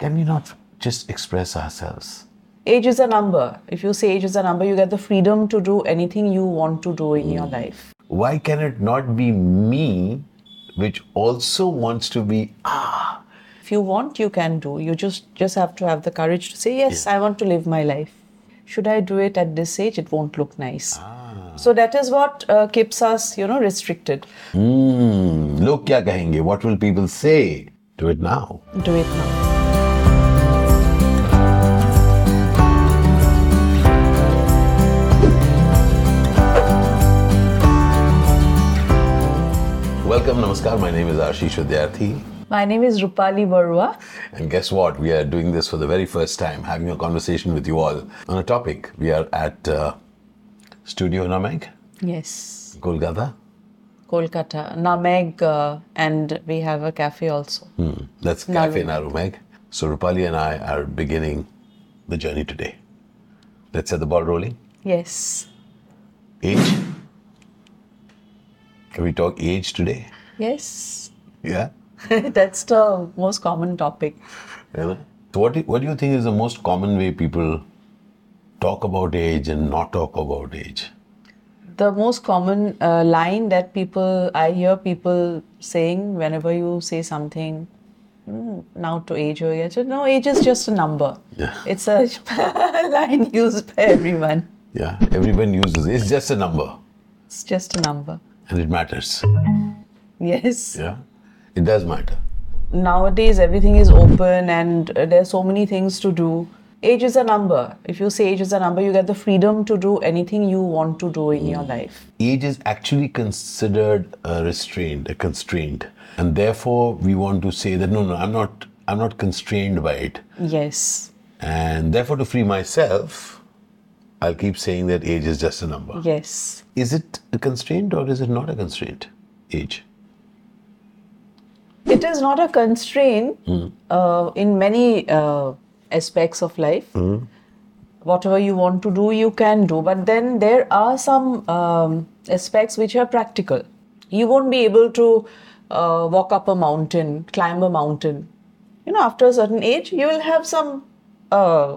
can we not just express ourselves? Age is a number. If you say age is a number, you get the freedom to do anything you want to do in your life. Why can it not be me, which also wants to be ah? If you want, you can do. You just just have to have the courage to say yes. I want to live my life. Should I do it at this age? It won't look nice. Ah. So that is what uh, keeps us, you know, restricted. Hmm. Look, kya kahenge? What will people say? Do it now. Do it now. Welcome, namaskar. My name is Ashish Vidyarthi. My name is Rupali Barua. And guess what? We are doing this for the very first time, having a conversation with you all on a topic. We are at uh, Studio Nameg, Yes. Kolkata. Kolkata. Nameg, uh, and we have a cafe also. Hmm. That's Cafe Narumeg. So Rupali and I are beginning the journey today. Let's set the ball rolling. Yes. Age. Can we talk age today? Yes. Yeah. That's the most common topic. Really? So what do, what do you think is the most common way people talk about age and not talk about age? The most common uh, line that people, I hear people saying whenever you say something, "Hmm, now to age or age, no, age is just a number. Yeah. It's a line used by everyone. Yeah, everyone uses it. It's just a number It's just a number. and it matters. Yes. Yeah, it does matter. Nowadays, everything is open and uh, there are so many things to do. Age is a number. If you say age is a number, you get the freedom to do anything you want to do in your life. Age is actually considered a restraint, a constraint, and therefore we want to say that no, no, I'm not, I'm not constrained by it, Yes. and therefore to free myself, I'll keep saying that age is just a number. Yes. Is it a constraint or is it not a constraint? Age. It is not a constraint uh, in many uh, aspects of life. Whatever you want to do, you can do. But then there are some um, aspects which are practical. You won't be able to uh, walk up a mountain, climb a mountain. You know, after a certain age, you will have some uh,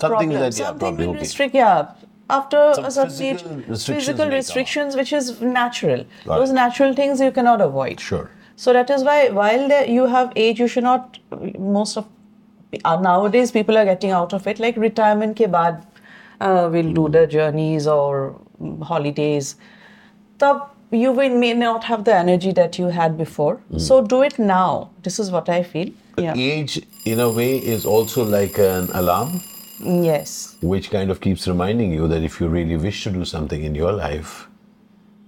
Something problem. that- yeah, something will restrict. Yeah, after Some a certain age, physical restrictions physical restrictions, which is natural. Got Those it. natural things you cannot avoid. Sure. So that is why while there, you have age, you should not. Most of uh, nowadays people are getting out of it. Like retirement ke baad, uh, we'll do the journeys or mm, holidays. Tab you will may not have the energy that you had before. So do it now. This is what I feel. Yeah. Age, in a way, is also like an alarm, Yes. which kind of keeps reminding you that if you really wish to do something in your life,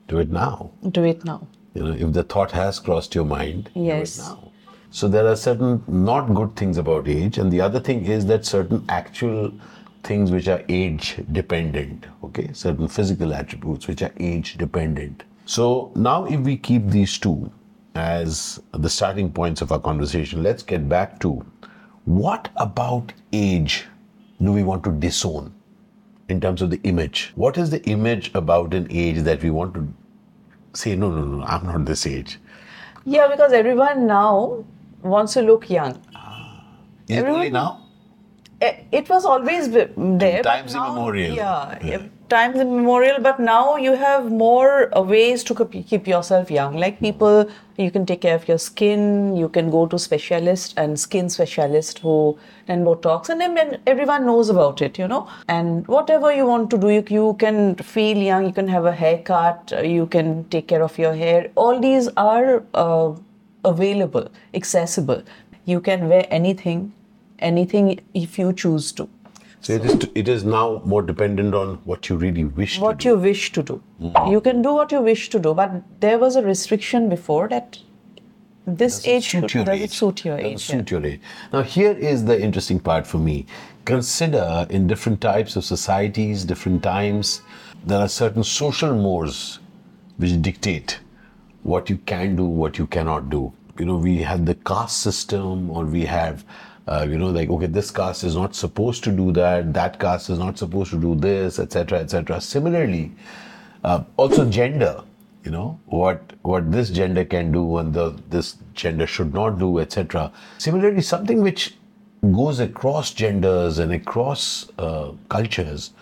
do it now. Do it now. You know, if the thought has crossed your mind, Yes. now. So there are certain not good things about age, and the other thing is that certain actual things which are age dependent, okay, certain physical attributes which are age dependent. So now, if we keep these two as the starting points of our conversation, let's get back to what about age do we want to disown in terms of the image? What is the image about an age that we want to say, no, no, no, I'm not this age? Yeah, because everyone now wants to look young. Ah. Is it Everyone- only now? Eh, It was always there. Times now- immemorial. Yeah, Yeah. times immemorial. But now you have more uh, ways to keep keep yourself young. Like people, you can take care of your skin. You can go to specialist and skin specialist who then Botox, and then then everyone knows about it. You know, and whatever you want to do, you, you can feel young. You can have a haircut. uh, You can take care of your hair. All these are uh, available, accessible. You can wear anything anything if you choose to. So it is, it is now more dependent on what you really wish What to do. you wish to do. Hmm. You can do what you wish to do, but there was a restriction before that this age suit should does it age. suit your Doesn't age. suit your age. Now, here is the interesting part for me. Consider in different types of societies, different times, there are certain social mores which dictate what you can do, what you cannot do. You know, we have the caste system, or we have, uh, you know, like okay, this caste is not supposed to do that, that caste is not supposed to do this, etc., etc. Similarly, uh, also gender you know what what this gender can do and the this gender should not do etc similarly something which goes across genders and across uh, cultures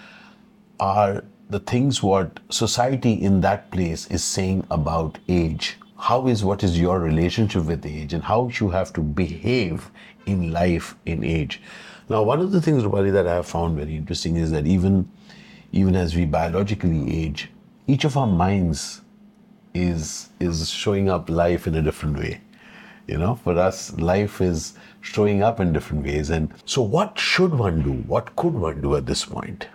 are the things what society in that place is saying about age. How is what is your relationship with age and how you have to behave in life in age. Now, one of the things, Rupali, that I have found very interesting is that even even as we biologically age, each of our minds is is showing up life in a different way. You know, for us, life is showing up in different ways. And so, what should one do? What could one do at this point?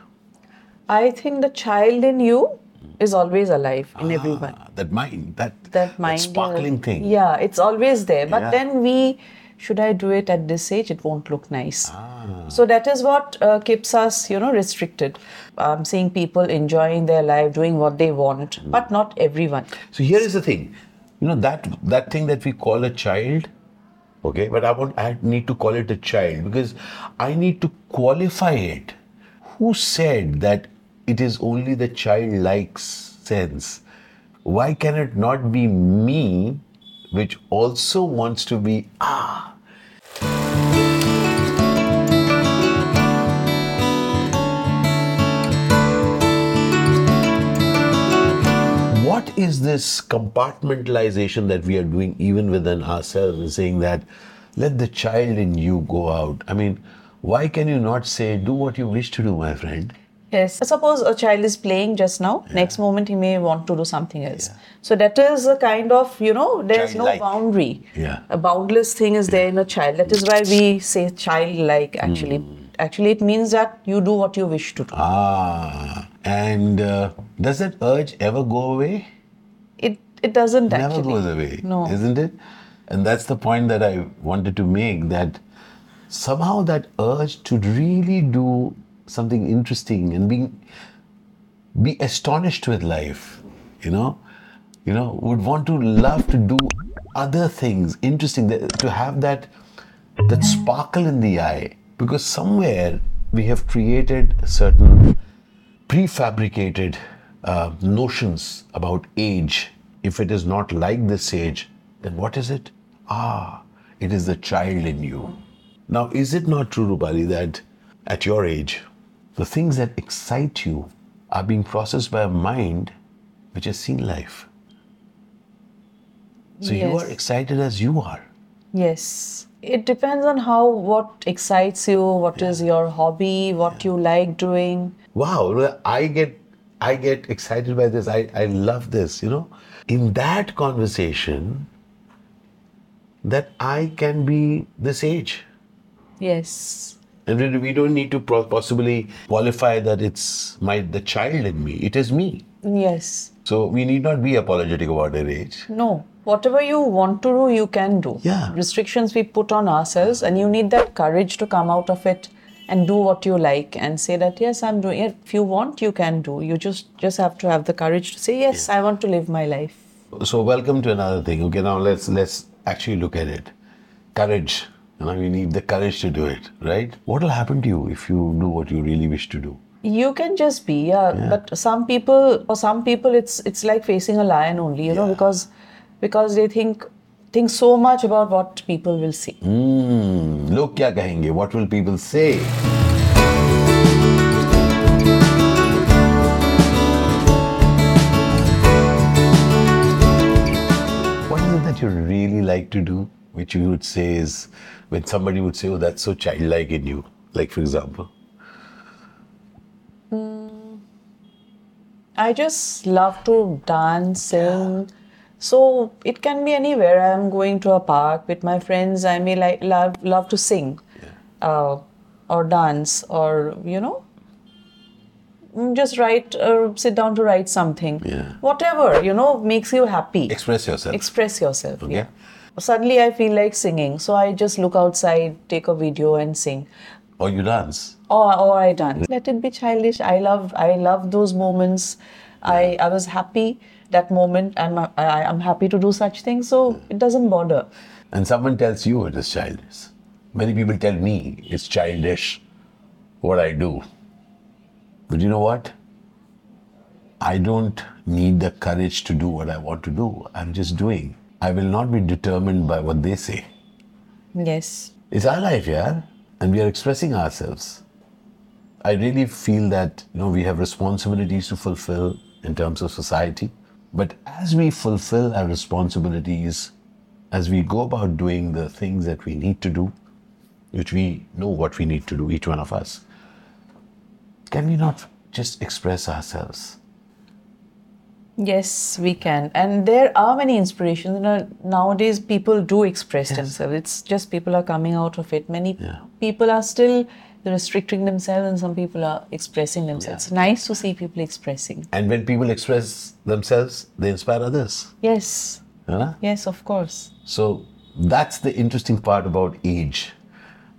I think the child in you is always alive in everyone. Ah, that mind, that That mind, sparkling yeah. thing. Yeah, it's always there. But Yeah. then we, should I do it at this age? It won't look nice. Ah. So that is what uh, keeps us, you know, restricted. Um, seeing people enjoying their life, doing what they want, Hmm. but not everyone. So here is the thing, you know that that thing that we call a child, okay. But I want I need to call it a child because I need to qualify it. Who said that it is only the childlike sense? Why can it not be me, which also wants to be ah? what is this compartmentalization that we are doing even within ourselves saying that let the child in you go out i mean why can you not say do what you wish to do my friend Yes. Suppose a child is playing just now, next moment he may want to do something else. So that is a kind of, you know, there's Childlike. no boundary. Yeah. A boundless thing is there in a child. That is why we say childlike actually. Hmm. Actually, it means that you do what you wish to do. ah and uh, does that urge ever go away It it doesn't never actually. goes away No. isn't it and that's the point that i wanted to make that somehow that urge to really do something interesting and being be astonished with life you know? You know would want to love to do other things interesting that- to have that that sparkle in the eye. Because somewhere we have created certain prefabricated uh, notions about age. If it is not like this age then what is it? Ah it is the child in you. Now is it not true rupali that at your age the things that excite you are being processed by a mind which has seen life. So you are excited as you are. Yes. It depends on how what excites you, what is your hobby, what you like doing. wow i get i get excited by this. I i love this you know. In that conversation that i can be this age. Yes. And we- don't need to possibly qualify that it's my the child in me it is me Yes. so we need not be apologetic about our age No, whatever you want to do, you can do. Yeah. Restrictions we put on ourselves, and you need that courage to come out of it and do what you like and say that yes, I'm doing it. If you want, you can do. You just just have to have the courage to say yes, I want to live my life. so welcome to another thing okay now let's let's actually look at it courage you know you need the courage to do it right what will happen to you if you do what you really wish to do You can just be, yeah. But some people, for some people, it's it's like facing a lion only, you know, Yeah. because because they think think so much about what people will see. Hmm, लोग क्या कहेंगे what will people say what is it that you really like to do which you would say is when somebody would say oh that's so childlike in you like for example I just love to dance, sing. So it can be anywhere. I'm going to a park with my friends. I may like love love to sing, uh, or dance, or you know, mm, just write or sit down to write something. Yeah. Whatever you know makes you happy. express yourself Express yourself. Okay. Yeah. Suddenly I feel like singing, so I just look outside, take a video, and sing or you dance or or I dance. Let it be childish. I love I love those moments. I I was happy that moment. I'm I, I'm happy to do such things, so it doesn't bother. and someone tells you it is childish many people tell me it's childish what i do but you know what i don't need the courage to do what i want to do i'm just doing i will not be determined by what they say Yes. it's our life yeah and we are expressing ourselves, I really feel that you know we have responsibilities to fulfill in terms of society. But as we fulfill our responsibilities, as we go about doing the things that we need to do, which we know what we need to do, each one of us, can we not just express ourselves? Yes, we can. And there are many inspirations. You know, nowadays people do express themselves. It's just people are coming out of it. Many Yeah. people are still restricting themselves and some people are expressing themselves. It's nice to see people expressing. And when people express themselves, they inspire others. Yes. Huh? Yes, of course. So that's the interesting part about age.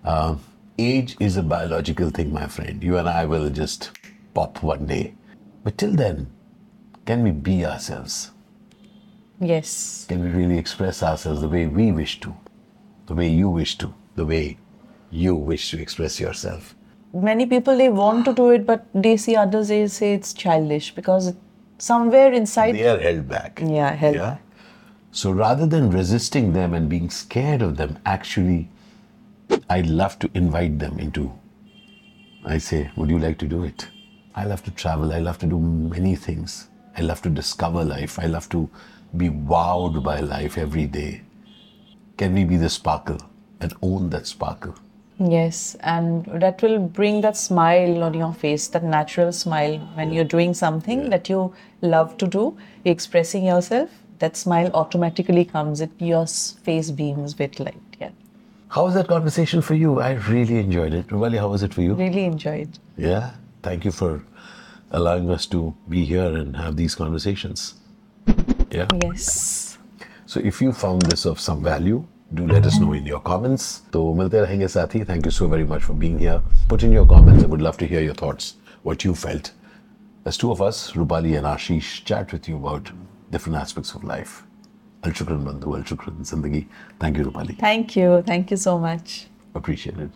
Um, age is a biological thing, my friend. You and I will just pop one day. But till then, can we be ourselves? Yes. Can we really express ourselves the way we wish to, the way you wish to, the way you wish to express yourself? Many people they want to do it, but they see others they say it's childish because somewhere inside They are held back. Yeah, held Yeah. back. So rather than resisting them and being scared of them, actually, I love to invite them into. I say, Would you like to do it? I love to travel. I love to do many things. I love to discover life. I love to be wowed by life every day. Can we be the sparkle and own that sparkle? Yes, and that will bring that smile on your face, that natural smile when you're doing something that you love to do, you're expressing yourself. That smile automatically comes. It your face beams with light. Yeah, How was that conversation for you? I really enjoyed it. Rupali, how was it for you? really enjoyed. Yeah. Thank you for allowing us to be here and have these conversations. Yeah. Yes. So if you found this of some value, do let us know in your comments. So milte. Thank you so very much for being here. Put in your comments. I would love to hear your thoughts, what you felt. As two of us, Rupali and Ashish, chat with you about different aspects of life. Thank you, Rupali. Thank you. Thank you so much. Appreciate it.